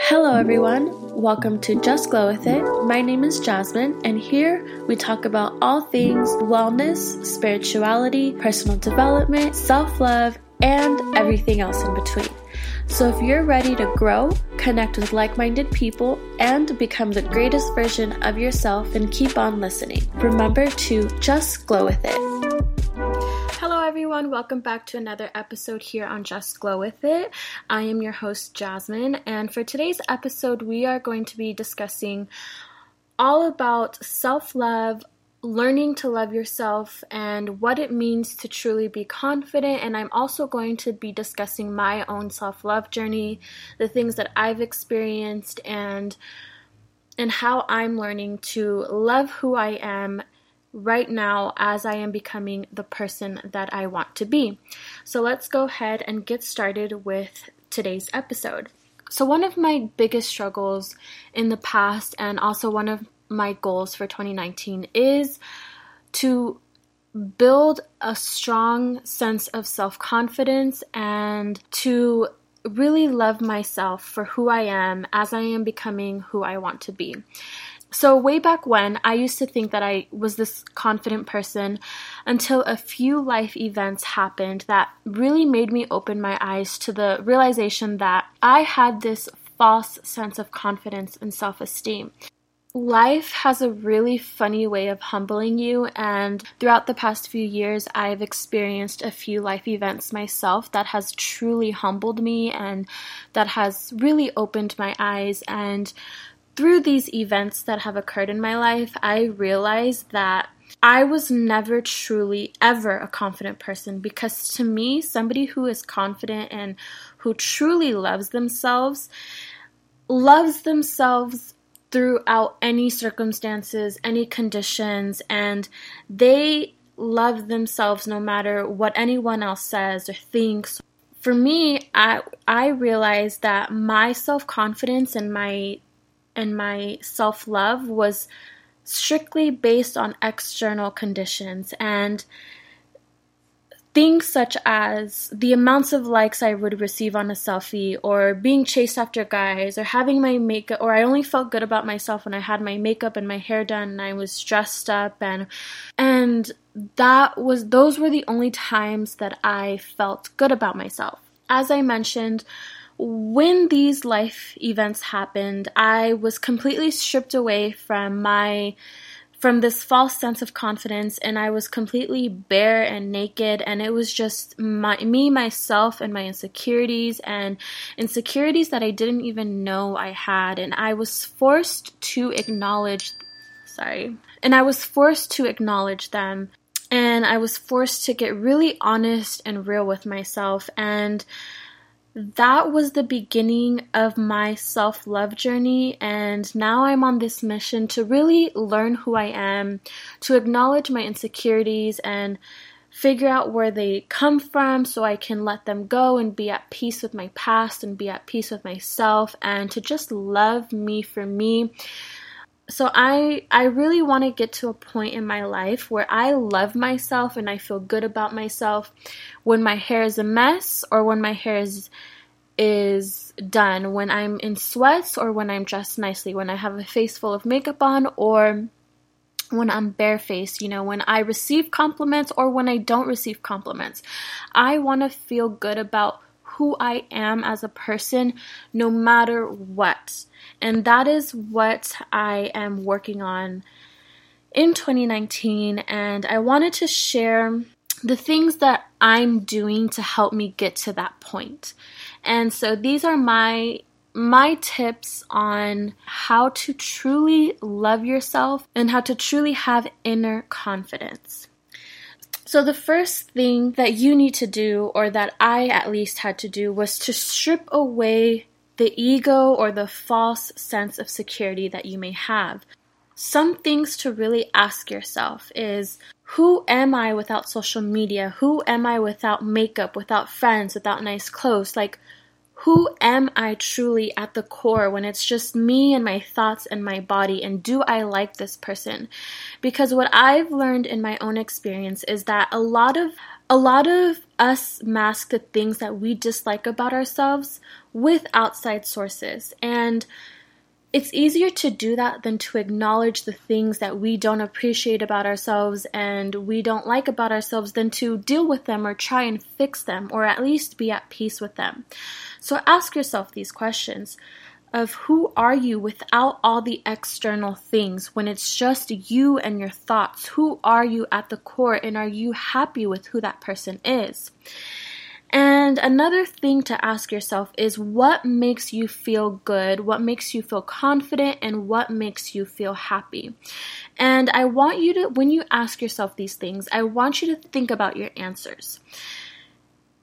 Hello, everyone. Welcome to Just Glow With It. My name is Jasmine, and here we talk about all things wellness, spirituality, personal development, self love, and everything else in between. So, if you're ready to grow, connect with like minded people, and become the greatest version of yourself, then keep on listening. Remember to just glow with it. Everyone. Welcome back to another episode here on Just Glow With It. I am your host, Jasmine, and for today's episode, we are going to be discussing all about self love, learning to love yourself, and what it means to truly be confident. And I'm also going to be discussing my own self love journey, the things that I've experienced, and and how I'm learning to love who I am right now as I am becoming the person that I want to be. So let's go ahead and get started with today's episode. So, one of my biggest struggles in the past, and also one of my goals for 2019, is to build a strong sense of self confidence and to really love myself for who I am as I am becoming who I want to be. So, way back when, I used to think that I was this confident person until a few life events happened that really made me open my eyes to the realization that I had this false sense of confidence and self esteem. Life has a really funny way of humbling you, and throughout the past few years, I've experienced a few life events myself that has truly humbled me and that has really opened my eyes and through these events that have occurred in my life, I realized that I was never truly ever a confident person because to me, somebody who is confident and who truly loves themselves loves themselves throughout any circumstances, any conditions, and they love themselves no matter what anyone else says or thinks. For me, I I realized that my self-confidence and my and my self love was strictly based on external conditions and things such as the amounts of likes I would receive on a selfie, or being chased after guys, or having my makeup, or I only felt good about myself when I had my makeup and my hair done and I was dressed up, and and that was those were the only times that I felt good about myself. As I mentioned, when these life events happened, I was completely stripped away from my from this false sense of confidence and I was completely bare and naked and it was just my, me myself and my insecurities and insecurities that I didn't even know I had and I was forced to acknowledge sorry and I was forced to acknowledge them and I was forced to get really honest and real with myself and that was the beginning of my self love journey, and now I'm on this mission to really learn who I am, to acknowledge my insecurities, and figure out where they come from so I can let them go and be at peace with my past and be at peace with myself, and to just love me for me. So I I really want to get to a point in my life where I love myself and I feel good about myself. When my hair is a mess or when my hair is is done when I'm in sweats or when I'm dressed nicely when I have a face full of makeup on or when I'm barefaced, you know, when I receive compliments or when I don't receive compliments. I want to feel good about who I am as a person no matter what. And that is what I am working on in 2019. And I wanted to share the things that I'm doing to help me get to that point. And so these are my my tips on how to truly love yourself and how to truly have inner confidence. So, the first thing that you need to do, or that I at least had to do, was to strip away the ego or the false sense of security that you may have. Some things to really ask yourself is who am I without social media? Who am I without makeup, without friends, without nice clothes? Like, who am I truly at the core when it's just me and my thoughts and my body? And do I like this person? Because what I've learned in my own experience is that a lot of a lot of us mask the things that we dislike about ourselves with outside sources. And it's easier to do that than to acknowledge the things that we don't appreciate about ourselves and we don't like about ourselves than to deal with them or try and fix them or at least be at peace with them. So ask yourself these questions of who are you without all the external things when it's just you and your thoughts? Who are you at the core and are you happy with who that person is? And another thing to ask yourself is what makes you feel good, what makes you feel confident, and what makes you feel happy. And I want you to, when you ask yourself these things, I want you to think about your answers.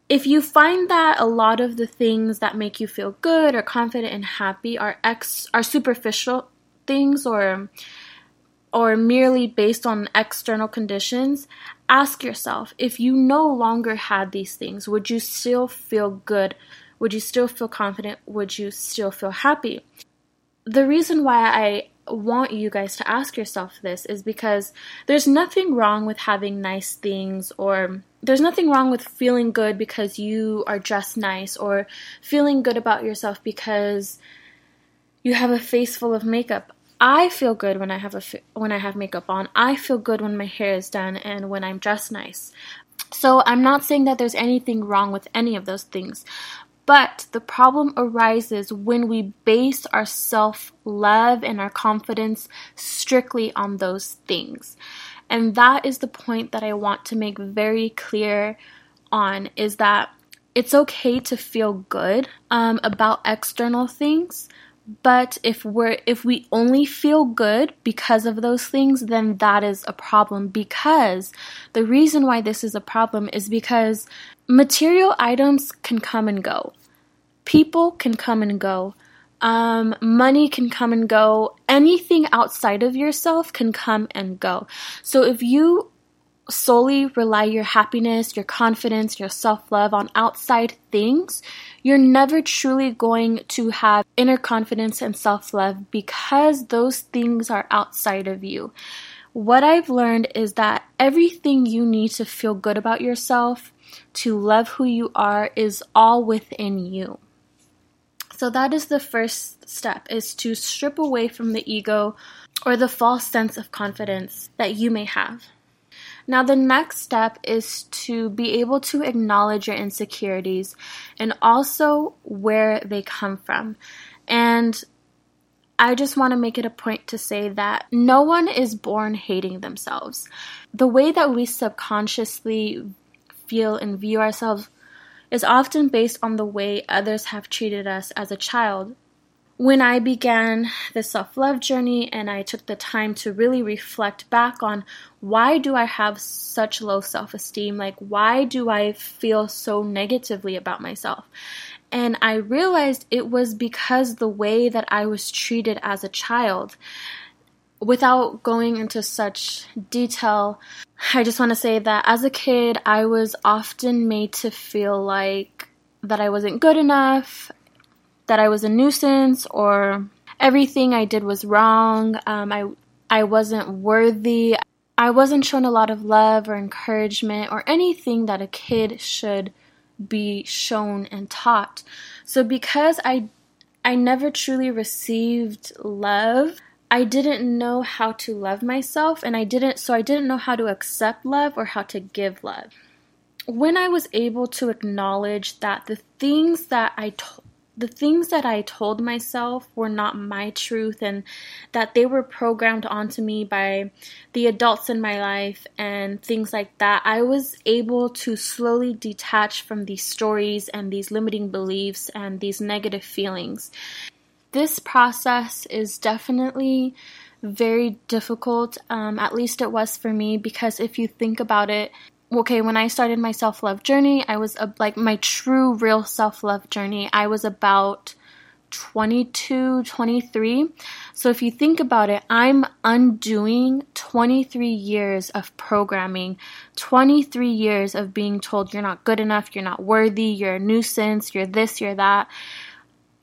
If you find that a lot of the things that make you feel good or confident and happy are ex are superficial things or or merely based on external conditions, ask yourself if you no longer had these things, would you still feel good? Would you still feel confident? Would you still feel happy? The reason why I want you guys to ask yourself this is because there's nothing wrong with having nice things or there's nothing wrong with feeling good because you are dressed nice or feeling good about yourself because you have a face full of makeup. I feel good when I have a when I have makeup on. I feel good when my hair is done and when I'm dressed nice. So I'm not saying that there's anything wrong with any of those things. But the problem arises when we base our self love and our confidence strictly on those things. And that is the point that I want to make very clear on is that it's okay to feel good um, about external things but if we're if we only feel good because of those things then that is a problem. Because the reason why this is a problem is because material items can come and go. People can come and go. Um, money can come and go. Anything outside of yourself can come and go. So if you solely rely your happiness, your confidence, your self love on outside things, you're never truly going to have inner confidence and self love because those things are outside of you. What I've learned is that everything you need to feel good about yourself, to love who you are, is all within you. So that is the first step is to strip away from the ego or the false sense of confidence that you may have. Now, the next step is to be able to acknowledge your insecurities and also where they come from. And I just want to make it a point to say that no one is born hating themselves. The way that we subconsciously feel and view ourselves is often based on the way others have treated us as a child when I began the self love journey and I took the time to really reflect back on why do I have such low self esteem? Like, why do I feel so negatively about myself? And I realized it was because the way that I was treated as a child. Without going into such detail, I just want to say that as a kid, I was often made to feel like that I wasn't good enough that I was a nuisance or everything I did was wrong. Um, I I wasn't worthy. I wasn't shown a lot of love or encouragement or anything that a kid should be shown and taught. So because I I never truly received love, I didn't know how to love myself and I didn't so I didn't know how to accept love or how to give love when I was able to acknowledge that the things that I told the things that I told myself were not my truth and that they were programmed onto me by the adults in my life and things like that, I was able to slowly detach from these stories and these limiting beliefs and these negative feelings. This process is definitely very difficult, um, at least it was for me, because if you think about it, okay, when I started my self love journey, I was a, like my true, real self love journey. I was about 22, 23. So if you think about it, I'm undoing 23 years of programming, 23 years of being told you're not good enough, you're not worthy, you're a nuisance, you're this, you're that.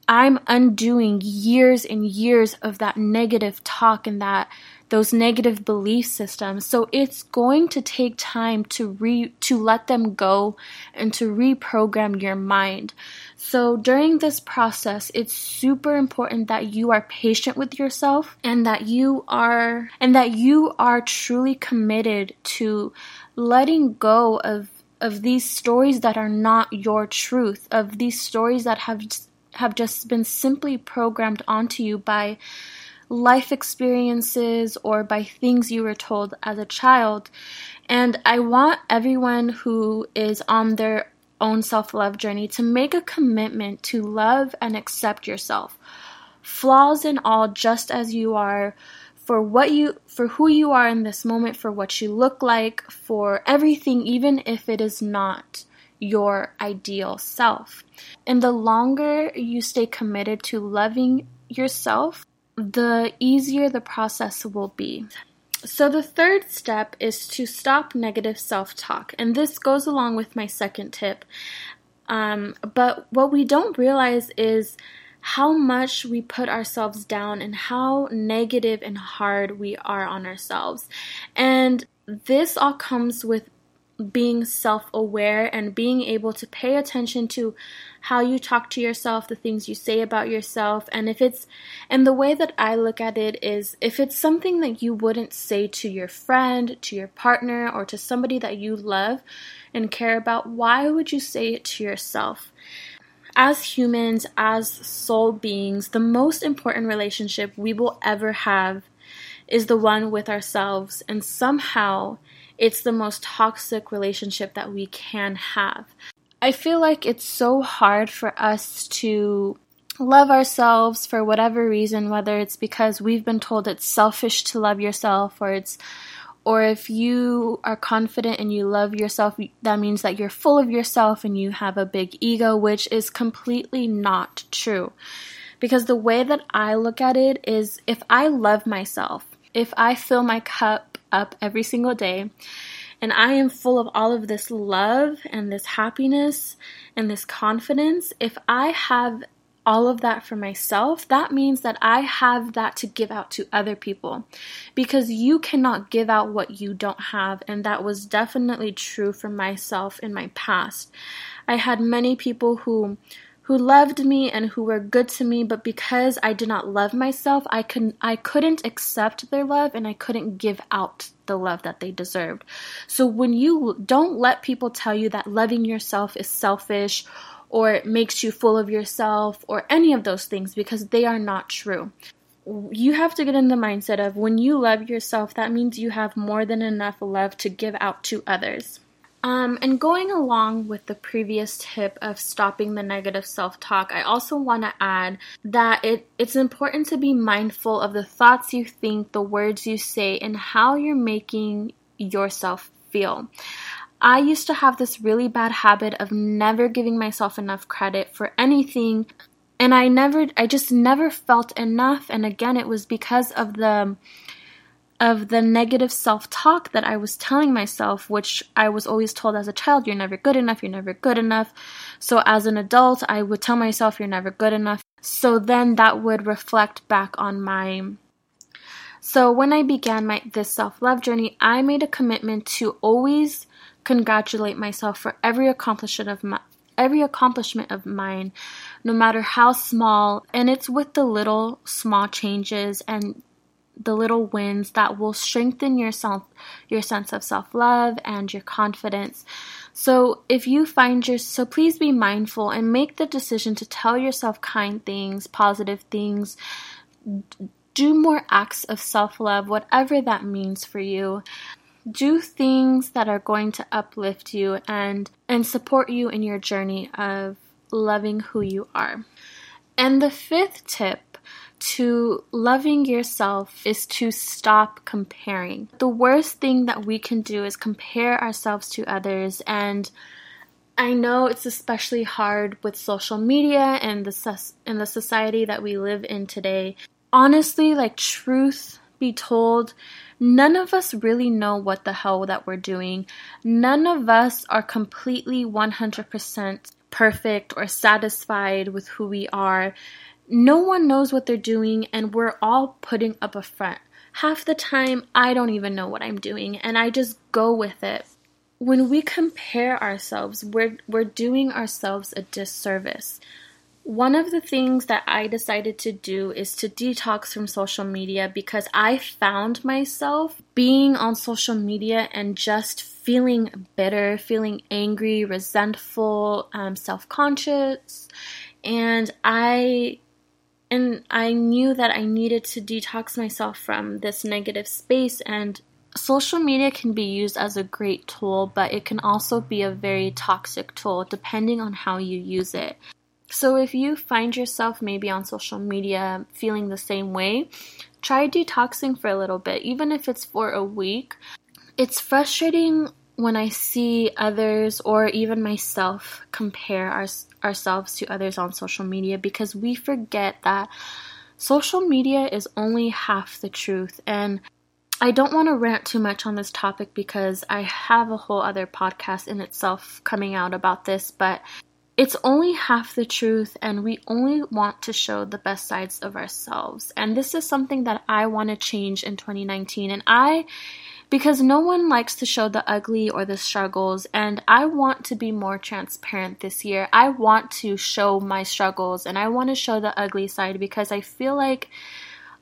I'm undoing years and years of that negative talk and that those negative belief systems. So it's going to take time to re to let them go and to reprogram your mind. So during this process, it's super important that you are patient with yourself and that you are and that you are truly committed to letting go of of these stories that are not your truth, of these stories that have have just been simply programmed onto you by life experiences or by things you were told as a child. And I want everyone who is on their own self love journey to make a commitment to love and accept yourself. Flaws and all, just as you are, for what you for who you are in this moment, for what you look like, for everything, even if it is not your ideal self. And the longer you stay committed to loving yourself, the easier the process will be. So, the third step is to stop negative self talk. And this goes along with my second tip. Um, but what we don't realize is how much we put ourselves down and how negative and hard we are on ourselves. And this all comes with being self aware and being able to pay attention to how you talk to yourself, the things you say about yourself, and if it's, and the way that I look at it is if it's something that you wouldn't say to your friend, to your partner, or to somebody that you love and care about, why would you say it to yourself? As humans, as soul beings, the most important relationship we will ever have is the one with ourselves, and somehow it's the most toxic relationship that we can have. I feel like it's so hard for us to love ourselves for whatever reason, whether it's because we've been told it's selfish to love yourself or it's or if you are confident and you love yourself, that means that you're full of yourself and you have a big ego, which is completely not true. Because the way that I look at it is if I love myself, if I fill my cup up every single day. And I am full of all of this love and this happiness and this confidence. If I have all of that for myself, that means that I have that to give out to other people because you cannot give out what you don't have. And that was definitely true for myself in my past. I had many people who who loved me and who were good to me, but because I did not love myself, I could I couldn't accept their love and I couldn't give out the love that they deserved. So when you don't let people tell you that loving yourself is selfish or it makes you full of yourself or any of those things because they are not true. You have to get in the mindset of when you love yourself, that means you have more than enough love to give out to others. Um, and going along with the previous tip of stopping the negative self talk, I also want to add that it, it's important to be mindful of the thoughts you think, the words you say, and how you're making yourself feel. I used to have this really bad habit of never giving myself enough credit for anything and I never I just never felt enough and again it was because of the of the negative self talk that I was telling myself, which I was always told as a child, you're never good enough, you're never good enough. So as an adult, I would tell myself, you're never good enough. So then that would reflect back on my. So when I began my this self love journey, I made a commitment to always congratulate myself for every accomplishment of my every accomplishment of mine, no matter how small, and it's with the little small changes and the little wins that will strengthen your self your sense of self-love and your confidence. So if you find your so please be mindful and make the decision to tell yourself kind things, positive things. Do more acts of self-love, whatever that means for you do things that are going to uplift you and and support you in your journey of loving who you are. And the fifth tip to loving yourself is to stop comparing. The worst thing that we can do is compare ourselves to others and I know it's especially hard with social media and the in the society that we live in today. Honestly, like truth be told, none of us really know what the hell that we're doing. None of us are completely 100% perfect or satisfied with who we are. No one knows what they're doing, and we're all putting up a front. Half the time, I don't even know what I'm doing, and I just go with it. When we compare ourselves, we're, we're doing ourselves a disservice. One of the things that I decided to do is to detox from social media because I found myself being on social media and just feeling bitter, feeling angry, resentful, um, self conscious. And I and I knew that I needed to detox myself from this negative space and social media can be used as a great tool, but it can also be a very toxic tool depending on how you use it. So if you find yourself maybe on social media feeling the same way, try detoxing for a little bit, even if it's for a week. It's frustrating when I see others or even myself compare our, ourselves to others on social media because we forget that social media is only half the truth. And I don't want to rant too much on this topic because I have a whole other podcast in itself coming out about this, but it's only half the truth and we only want to show the best sides of ourselves. And this is something that I want to change in 2019 and I because no one likes to show the ugly or the struggles and I want to be more transparent this year. I want to show my struggles and I want to show the ugly side because I feel like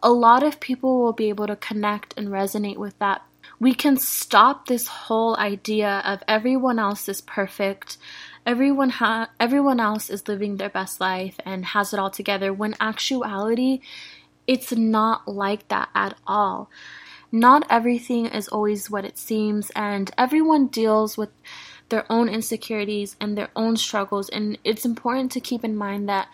a lot of people will be able to connect and resonate with that. We can stop this whole idea of everyone else is perfect everyone ha- everyone else is living their best life and has it all together when actuality it's not like that at all not everything is always what it seems and everyone deals with their own insecurities and their own struggles and it's important to keep in mind that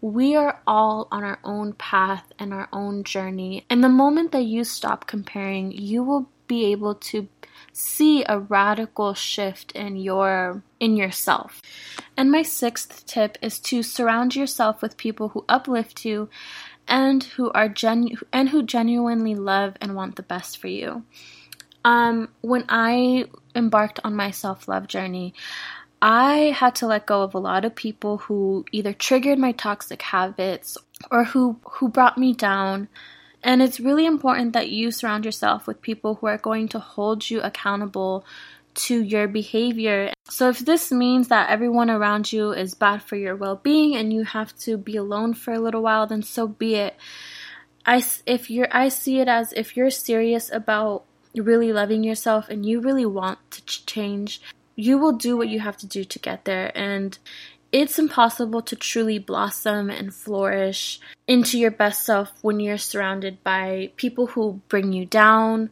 we are all on our own path and our own journey and the moment that you stop comparing you will be able to see a radical shift in your in yourself. And my sixth tip is to surround yourself with people who uplift you and who are genu- and who genuinely love and want the best for you. Um, when I embarked on my self-love journey, I had to let go of a lot of people who either triggered my toxic habits or who who brought me down and it's really important that you surround yourself with people who are going to hold you accountable to your behavior. So, if this means that everyone around you is bad for your well being and you have to be alone for a little while, then so be it. I, if you're, I see it as if you're serious about really loving yourself and you really want to change, you will do what you have to do to get there. And it's impossible to truly blossom and flourish into your best self when you're surrounded by people who bring you down,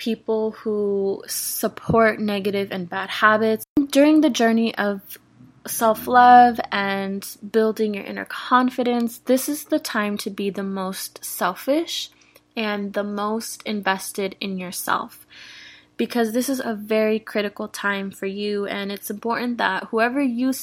people who support negative and bad habits. During the journey of self love and building your inner confidence, this is the time to be the most selfish and the most invested in yourself. Because this is a very critical time for you, and it's important that whoever you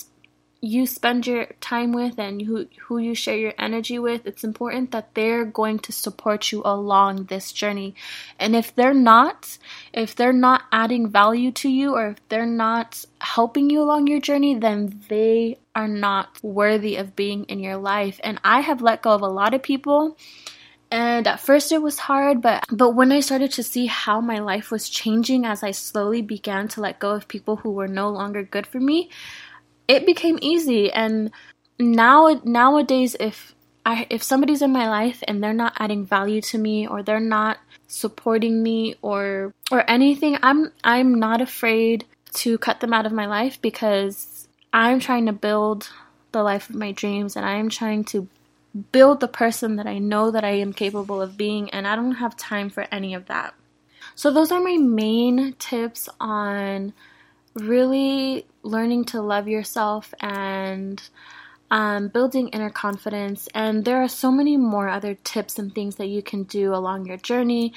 you spend your time with and who who you share your energy with it's important that they're going to support you along this journey. And if they're not if they're not adding value to you or if they're not helping you along your journey then they are not worthy of being in your life. And i have let go of a lot of people and at first it was hard but but when i started to see how my life was changing as i slowly began to let go of people who were no longer good for me it became easy and now nowadays if I if somebody's in my life and they're not adding value to me or they're not supporting me or or anything, I'm I'm not afraid to cut them out of my life because I'm trying to build the life of my dreams and I am trying to build the person that I know that I am capable of being and I don't have time for any of that. So those are my main tips on really learning to love yourself and um, building inner confidence. And there are so many more other tips and things that you can do along your journey.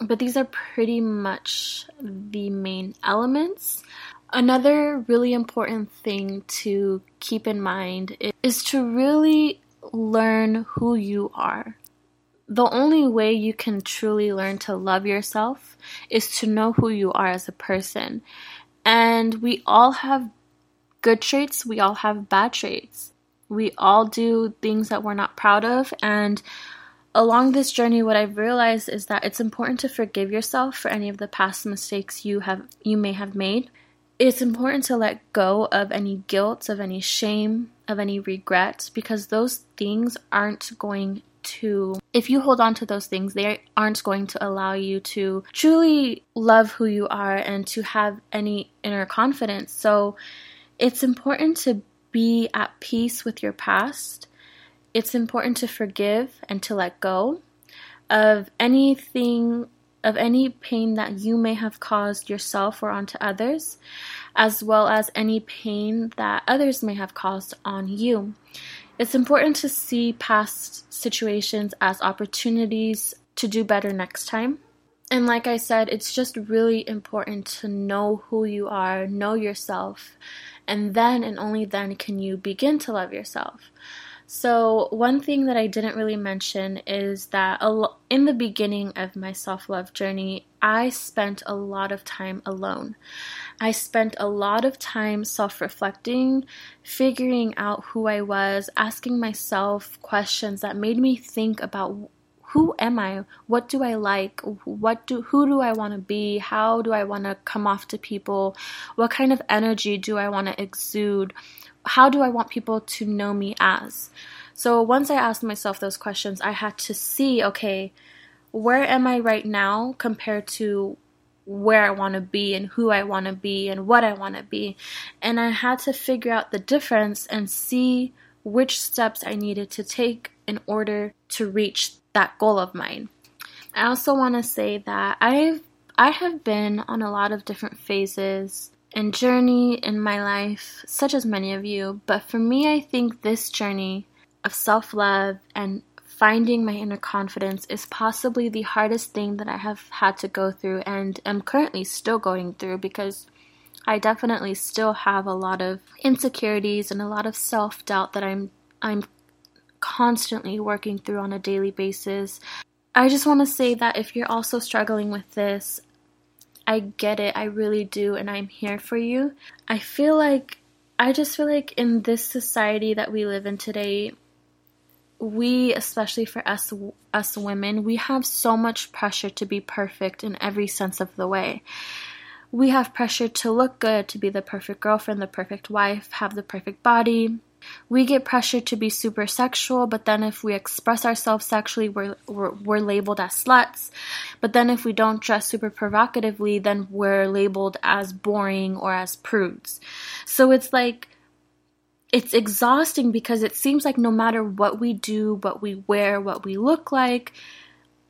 But these are pretty much the main elements. Another really important thing to keep in mind is to really learn who you are. The only way you can truly learn to love yourself is to know who you are as a person. And we all have good traits, we all have bad traits. We all do things that we're not proud of. And along this journey, what I've realized is that it's important to forgive yourself for any of the past mistakes you have you may have made. It's important to let go of any guilt, of any shame, of any regrets, because those things aren't going to, if you hold on to those things, they aren't going to allow you to truly love who you are and to have any inner confidence. So, it's important to be at peace with your past. It's important to forgive and to let go of anything, of any pain that you may have caused yourself or onto others, as well as any pain that others may have caused on you. It's important to see past situations as opportunities to do better next time. And like I said, it's just really important to know who you are, know yourself, and then and only then can you begin to love yourself. So, one thing that I didn't really mention is that in the beginning of my self love journey, I spent a lot of time alone. I spent a lot of time self reflecting, figuring out who I was, asking myself questions that made me think about who am I? What do I like? What do who do I want to be? How do I want to come off to people? What kind of energy do I want to exude? How do I want people to know me as? So once I asked myself those questions, I had to see, okay, where am I right now compared to where I want to be and who I want to be and what I want to be. And I had to figure out the difference and see which steps I needed to take in order to reach that goal of mine. I also want to say that I've I have been on a lot of different phases and journey in my life, such as many of you, but for me I think this journey of self-love and finding my inner confidence is possibly the hardest thing that I have had to go through and am currently still going through because I definitely still have a lot of insecurities and a lot of self-doubt that I'm I'm constantly working through on a daily basis. I just want to say that if you're also struggling with this, I get it. I really do. And I'm here for you. I feel like, I just feel like in this society that we live in today, we, especially for us, us women, we have so much pressure to be perfect in every sense of the way. We have pressure to look good, to be the perfect girlfriend, the perfect wife, have the perfect body, we get pressured to be super sexual, but then if we express ourselves sexually, we're, we're, we're labeled as sluts. But then if we don't dress super provocatively, then we're labeled as boring or as prudes. So it's like, it's exhausting because it seems like no matter what we do, what we wear, what we look like,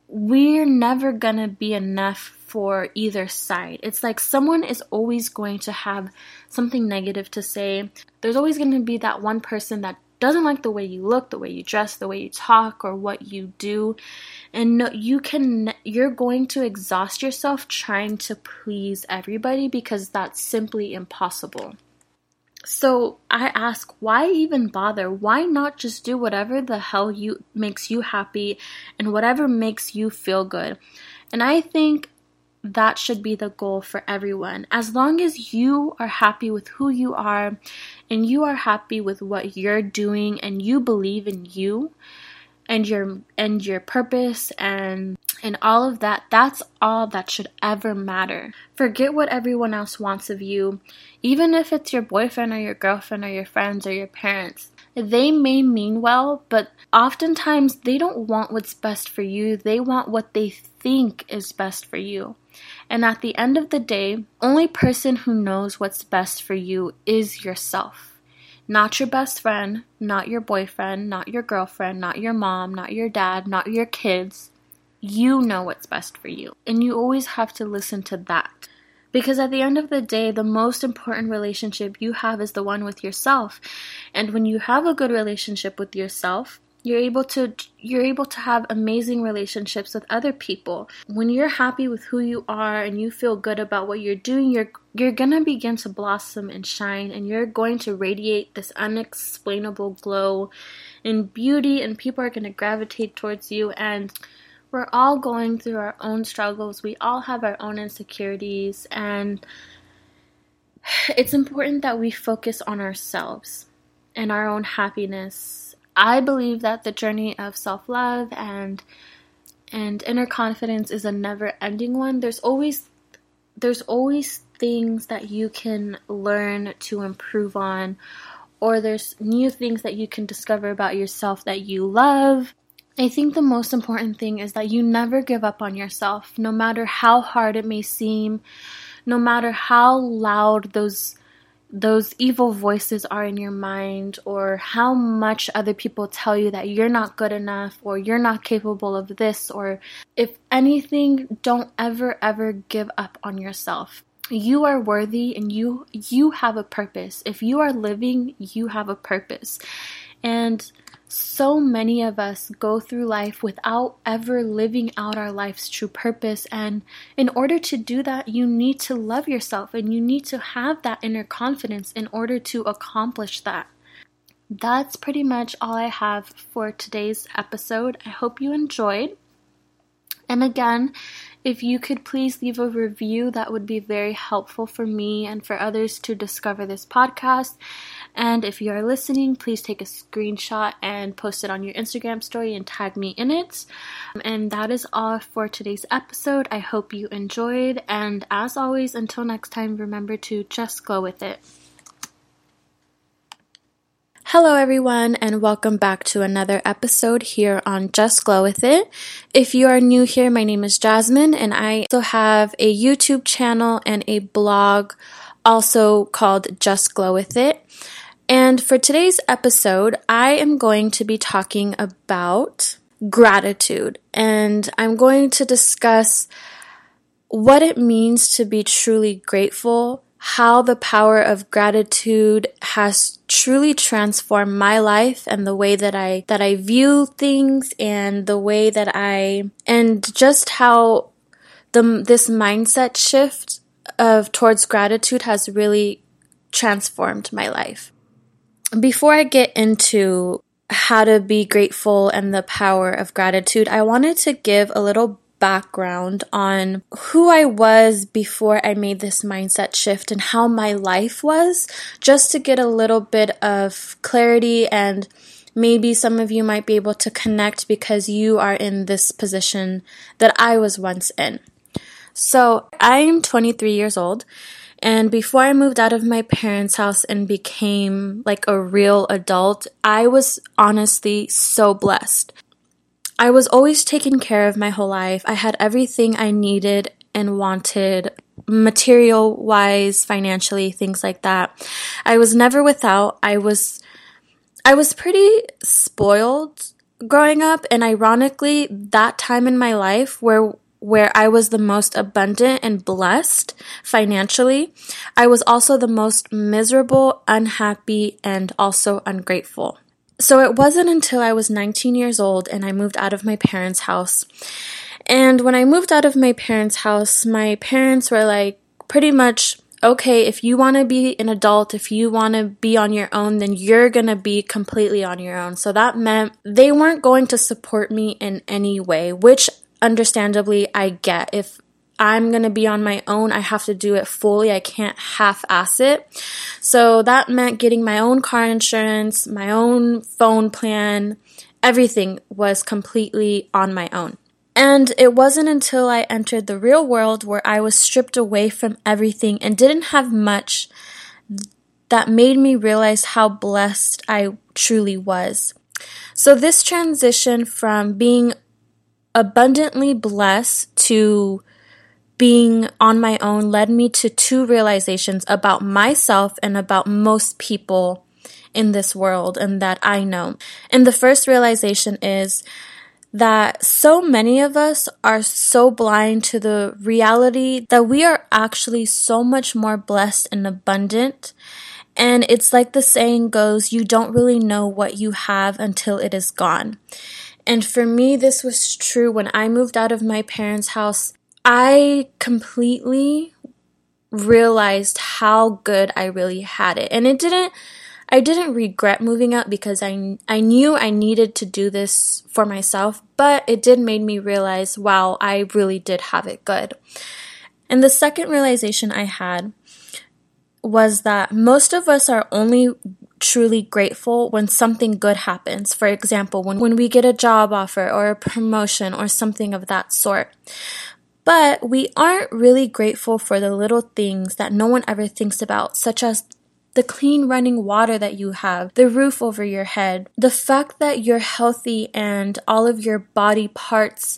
we're never gonna be enough for either side. It's like someone is always going to have something negative to say. There's always going to be that one person that doesn't like the way you look, the way you dress, the way you talk or what you do. And you can you're going to exhaust yourself trying to please everybody because that's simply impossible. So I ask, why even bother? Why not just do whatever the hell you makes you happy and whatever makes you feel good? And I think that should be the goal for everyone. As long as you are happy with who you are and you are happy with what you're doing and you believe in you and your and your purpose and and all of that, that's all that should ever matter. Forget what everyone else wants of you, even if it's your boyfriend or your girlfriend or your friends or your parents. they may mean well, but oftentimes they don't want what's best for you. They want what they think is best for you. And at the end of the day, only person who knows what's best for you is yourself. Not your best friend, not your boyfriend, not your girlfriend, not your mom, not your dad, not your kids. You know what's best for you. And you always have to listen to that. Because at the end of the day, the most important relationship you have is the one with yourself. And when you have a good relationship with yourself, you're able to you're able to have amazing relationships with other people. When you're happy with who you are and you feel good about what you're doing, you're you're going to begin to blossom and shine and you're going to radiate this unexplainable glow and beauty and people are going to gravitate towards you and we're all going through our own struggles. We all have our own insecurities, and it's important that we focus on ourselves and our own happiness. I believe that the journey of self-love and and inner confidence is a never-ending one. There's always there's always things that you can learn to improve on or there's new things that you can discover about yourself that you love I think the most important thing is that you never give up on yourself, no matter how hard it may seem, no matter how loud those those evil voices are in your mind or how much other people tell you that you're not good enough or you're not capable of this or if anything don't ever ever give up on yourself. You are worthy and you you have a purpose. If you are living you have a purpose. And so many of us go through life without ever living out our life's true purpose. And in order to do that, you need to love yourself and you need to have that inner confidence in order to accomplish that. That's pretty much all I have for today's episode. I hope you enjoyed. And again, if you could please leave a review, that would be very helpful for me and for others to discover this podcast. And if you are listening, please take a screenshot and post it on your Instagram story and tag me in it. And that is all for today's episode. I hope you enjoyed. And as always, until next time, remember to just go with it. Hello, everyone, and welcome back to another episode here on Just Glow With It. If you are new here, my name is Jasmine, and I also have a YouTube channel and a blog also called Just Glow With It. And for today's episode, I am going to be talking about gratitude, and I'm going to discuss what it means to be truly grateful how the power of gratitude has truly transformed my life and the way that I that I view things and the way that I and just how the this mindset shift of towards gratitude has really transformed my life. Before I get into how to be grateful and the power of gratitude, I wanted to give a little background on who I was before I made this mindset shift and how my life was, just to get a little bit of clarity and maybe some of you might be able to connect because you are in this position that I was once in. So, I'm 23 years old. And before I moved out of my parents' house and became like a real adult, I was honestly so blessed. I was always taken care of my whole life. I had everything I needed and wanted material wise, financially, things like that. I was never without. I was I was pretty spoiled growing up and ironically that time in my life where where I was the most abundant and blessed financially, I was also the most miserable, unhappy, and also ungrateful. So it wasn't until I was 19 years old and I moved out of my parents' house. And when I moved out of my parents' house, my parents were like, pretty much, okay, if you want to be an adult, if you want to be on your own, then you're going to be completely on your own. So that meant they weren't going to support me in any way, which understandably I get. If I'm going to be on my own. I have to do it fully. I can't half ass it. So that meant getting my own car insurance, my own phone plan. Everything was completely on my own. And it wasn't until I entered the real world where I was stripped away from everything and didn't have much that made me realize how blessed I truly was. So, this transition from being abundantly blessed to being on my own led me to two realizations about myself and about most people in this world and that I know. And the first realization is that so many of us are so blind to the reality that we are actually so much more blessed and abundant. And it's like the saying goes, you don't really know what you have until it is gone. And for me, this was true when I moved out of my parents' house I completely realized how good I really had it. And it didn't I didn't regret moving out because I I knew I needed to do this for myself, but it did make me realize wow, I really did have it good. And the second realization I had was that most of us are only truly grateful when something good happens. For example, when, when we get a job offer or a promotion or something of that sort. But we aren't really grateful for the little things that no one ever thinks about, such as the clean running water that you have, the roof over your head, the fact that you're healthy and all of your body parts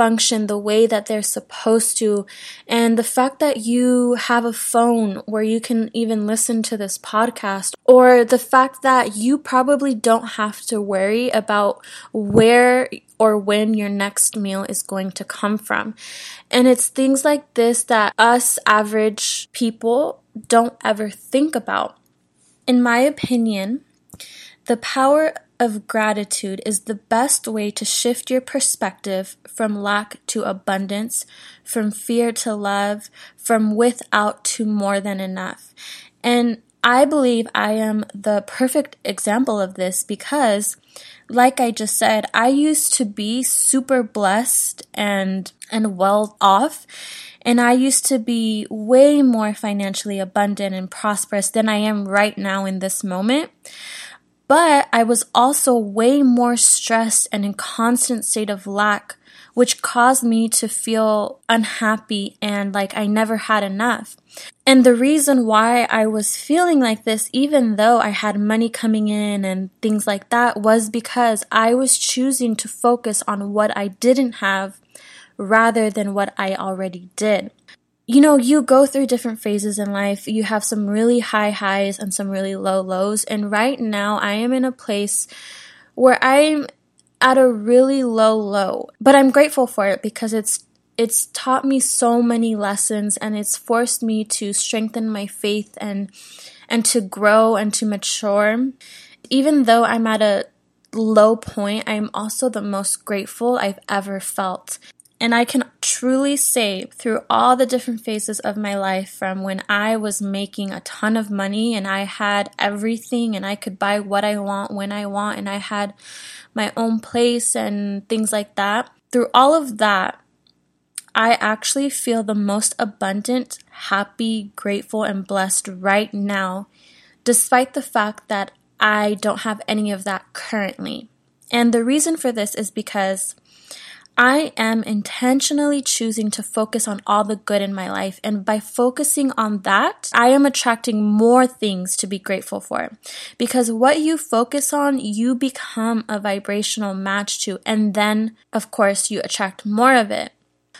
function the way that they're supposed to. And the fact that you have a phone where you can even listen to this podcast, or the fact that you probably don't have to worry about where or when your next meal is going to come from. And it's things like this that us average people don't ever think about. In my opinion, the power of gratitude is the best way to shift your perspective from lack to abundance, from fear to love, from without to more than enough. And I believe I am the perfect example of this because, like I just said, I used to be super blessed and, and well off. And I used to be way more financially abundant and prosperous than I am right now in this moment. But I was also way more stressed and in constant state of lack, which caused me to feel unhappy and like I never had enough. And the reason why I was feeling like this, even though I had money coming in and things like that, was because I was choosing to focus on what I didn't have rather than what I already did you know, you go through different phases in life. You have some really high highs and some really low lows. And right now, I am in a place where I'm at a really low low, but I'm grateful for it because it's it's taught me so many lessons and it's forced me to strengthen my faith and and to grow and to mature. Even though I'm at a low point, I'm also the most grateful I've ever felt. And I can truly say through all the different phases of my life from when I was making a ton of money and I had everything and I could buy what I want when I want and I had my own place and things like that. Through all of that, I actually feel the most abundant, happy, grateful, and blessed right now, despite the fact that I don't have any of that currently. And the reason for this is because I am intentionally choosing to focus on all the good in my life. And by focusing on that, I am attracting more things to be grateful for. Because what you focus on, you become a vibrational match to. And then, of course, you attract more of it.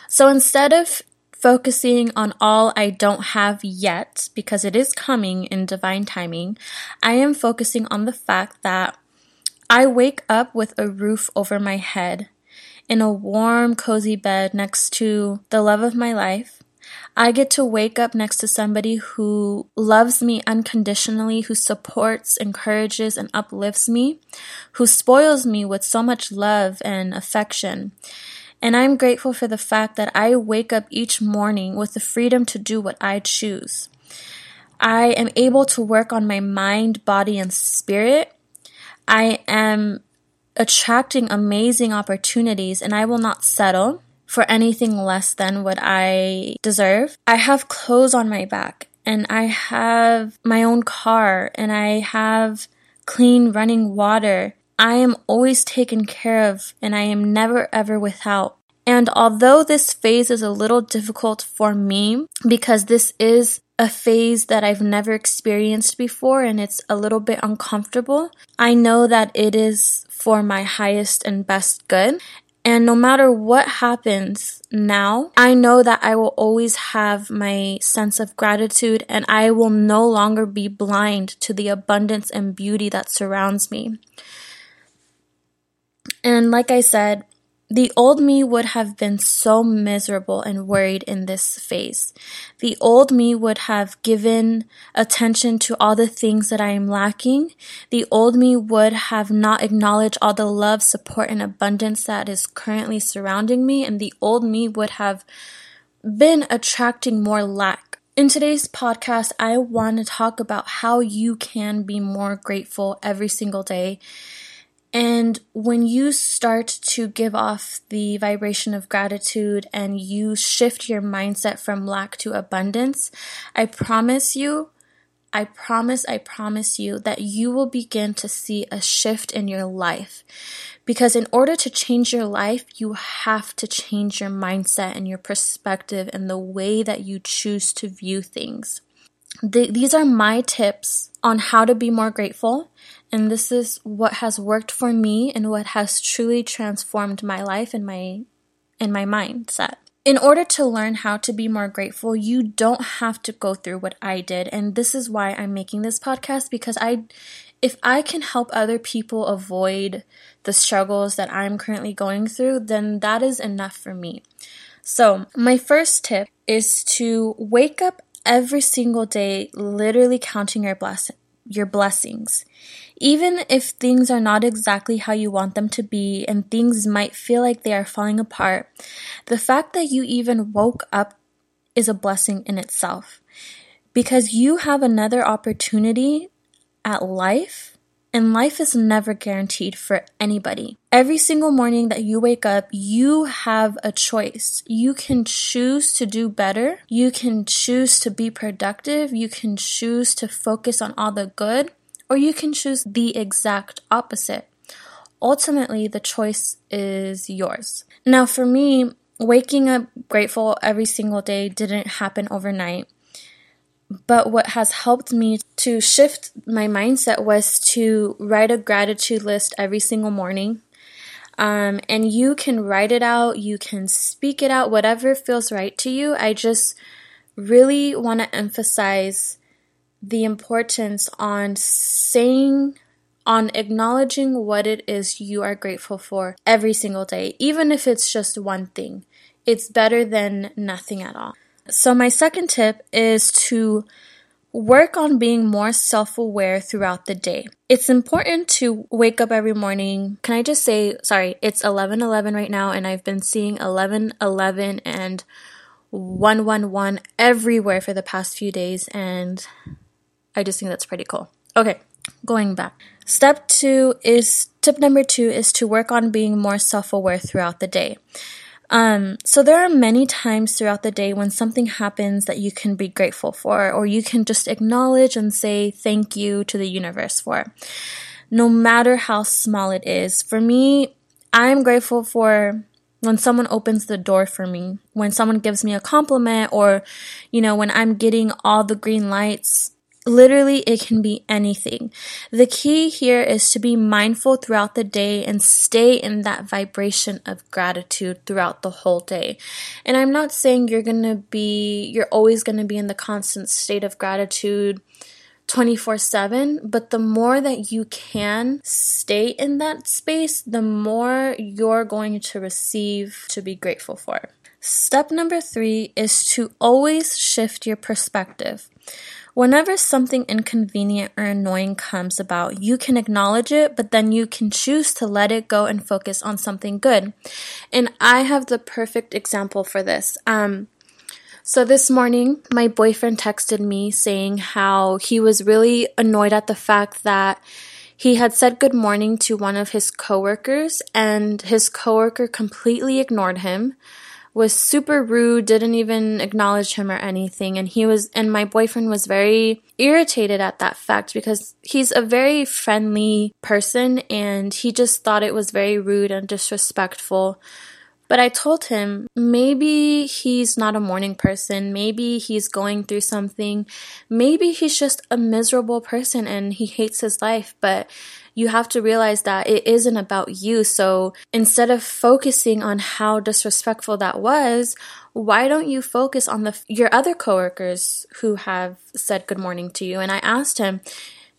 So instead of focusing on all I don't have yet, because it is coming in divine timing, I am focusing on the fact that I wake up with a roof over my head in a warm, cozy bed next to the love of my life. I get to wake up next to somebody who loves me unconditionally, who supports, encourages, and uplifts me, who spoils me with so much love and affection. And I'm grateful for the fact that I wake up each morning with the freedom to do what I choose. I am able to work on my mind, body, and spirit. I am attracting amazing opportunities and I will not settle for anything less than what I deserve. I have clothes on my back and I have my own car and I have clean running water. I am always taken care of and I am never ever without. And although this phase is a little difficult for me because this is a phase that I've never experienced before and it's a little bit uncomfortable, I know that it is for my highest and best good. And no matter what happens now, I know that I will always have my sense of gratitude and I will no longer be blind to the abundance and beauty that surrounds me. And like I said, the old me would have been so miserable and worried in this phase. The old me would have given attention to all the things that I am lacking. The old me would have not acknowledged all the love, support, and abundance that is currently surrounding me. And the old me would have been attracting more lack. In today's podcast, I want to talk about how you can be more grateful every single day and when you start to give off the vibration of gratitude and you shift your mindset from lack to abundance, I promise you, I promise, I promise you that you will begin to see a shift in your life. Because in order to change your life, you have to change your mindset and your perspective and the way that you choose to view things. The, these are my tips on how to be more grateful and this is what has worked for me and what has truly transformed my life and my in my mindset. In order to learn how to be more grateful, you don't have to go through what I did. And this is why I'm making this podcast because I if I can help other people avoid the struggles that I'm currently going through, then that is enough for me. So, my first tip is to wake up every single day literally counting your blessings your blessings. Even if things are not exactly how you want them to be and things might feel like they are falling apart, the fact that you even woke up is a blessing in itself because you have another opportunity at life and life is never guaranteed for anybody. Every single morning that you wake up, you have a choice. You can choose to do better. You can choose to be productive. You can choose to focus on all the good, or you can choose the exact opposite. Ultimately, the choice is yours. Now, for me, waking up grateful every single day didn't happen overnight. But what has helped me to shift my mindset was to write a gratitude list every single morning. Um, and you can write it out, you can speak it out, whatever feels right to you. I just really want to emphasize the importance on saying, on acknowledging what it is you are grateful for every single day, even if it's just one thing. It's better than nothing at all. So, my second tip is to work on being more self aware throughout the day. It's important to wake up every morning. Can I just say, sorry, it's 11 11 right now, and I've been seeing 11 11 and 111 everywhere for the past few days, and I just think that's pretty cool. Okay, going back. Step two is tip number two is to work on being more self aware throughout the day. Um, so there are many times throughout the day when something happens that you can be grateful for, or you can just acknowledge and say thank you to the universe for, no matter how small it is. For me, I'm grateful for when someone opens the door for me, when someone gives me a compliment, or, you know, when I'm getting all the green lights Literally, it can be anything. The key here is to be mindful throughout the day and stay in that vibration of gratitude throughout the whole day. And I'm not saying you're going to be, you're always going to be in the constant state of gratitude 24 7, but the more that you can stay in that space, the more you're going to receive to be grateful for. Step number three is to always shift your perspective. Whenever something inconvenient or annoying comes about, you can acknowledge it, but then you can choose to let it go and focus on something good. And I have the perfect example for this. Um, so this morning, my boyfriend texted me saying how he was really annoyed at the fact that he had said good morning to one of his coworkers and his coworker completely ignored him was super rude, didn't even acknowledge him or anything. And he was, and my boyfriend was very irritated at that fact because he's a very friendly person and he just thought it was very rude and disrespectful But I told him maybe he's not a morning person. Maybe he's going through something. Maybe he's just a miserable person and he hates his life. But you have to realize that it isn't about you. So instead of focusing on how disrespectful that was, why don't you focus on the your other coworkers who have said good morning to you? And I asked him,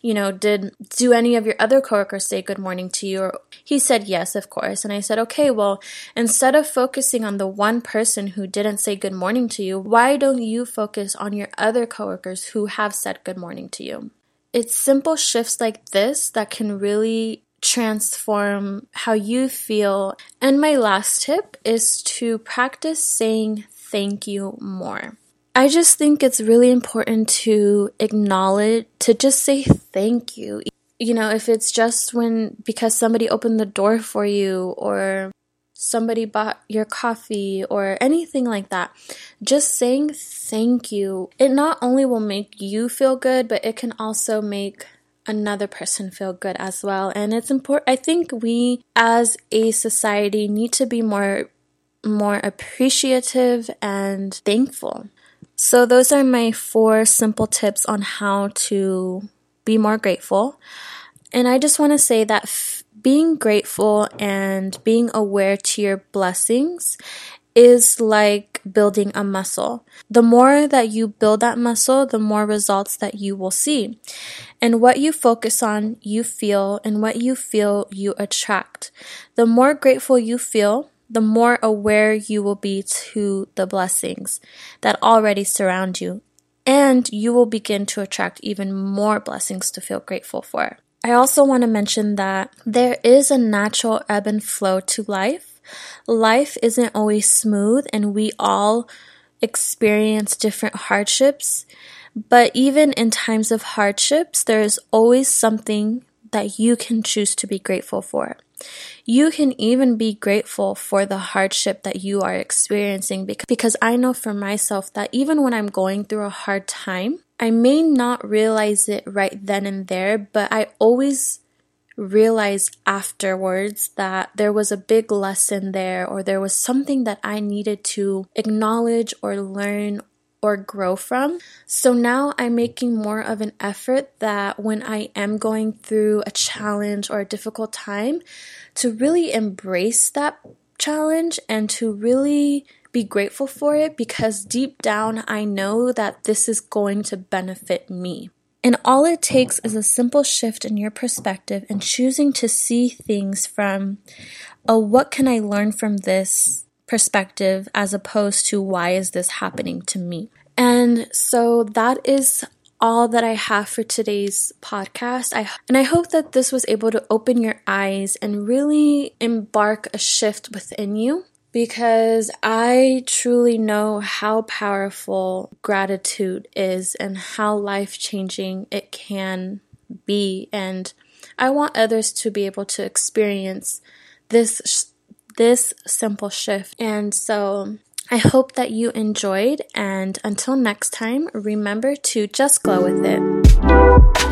you know, did do any of your other coworkers say good morning to you? He said yes, of course. And I said, okay, well, instead of focusing on the one person who didn't say good morning to you, why don't you focus on your other coworkers who have said good morning to you? It's simple shifts like this that can really transform how you feel. And my last tip is to practice saying thank you more. I just think it's really important to acknowledge, to just say thank you. You know, if it's just when, because somebody opened the door for you or somebody bought your coffee or anything like that, just saying thank you, it not only will make you feel good, but it can also make another person feel good as well. And it's important, I think we as a society need to be more more appreciative and thankful. So, those are my four simple tips on how to be more grateful. And I just want to say that f- being grateful and being aware to your blessings is like building a muscle. The more that you build that muscle, the more results that you will see. And what you focus on, you feel, and what you feel, you attract. The more grateful you feel, the more aware you will be to the blessings that already surround you. And you will begin to attract even more blessings to feel grateful for. I also want to mention that there is a natural ebb and flow to life. Life isn't always smooth, and we all experience different hardships. But even in times of hardships, there is always something that you can choose to be grateful for. You can even be grateful for the hardship that you are experiencing because I know for myself that even when I'm going through a hard time, I may not realize it right then and there, but I always realize afterwards that there was a big lesson there or there was something that I needed to acknowledge or learn or grow from. So now I'm making more of an effort that when I am going through a challenge or a difficult time, to really embrace that challenge and to really be grateful for it because deep down I know that this is going to benefit me. And all it takes is a simple shift in your perspective and choosing to see things from a what can I learn from this perspective as opposed to why is this happening to me. And so that is all that I have for today's podcast. I and I hope that this was able to open your eyes and really embark a shift within you because I truly know how powerful gratitude is and how life-changing it can be and I want others to be able to experience this this simple shift. And so I hope that you enjoyed, and until next time, remember to just glow with it.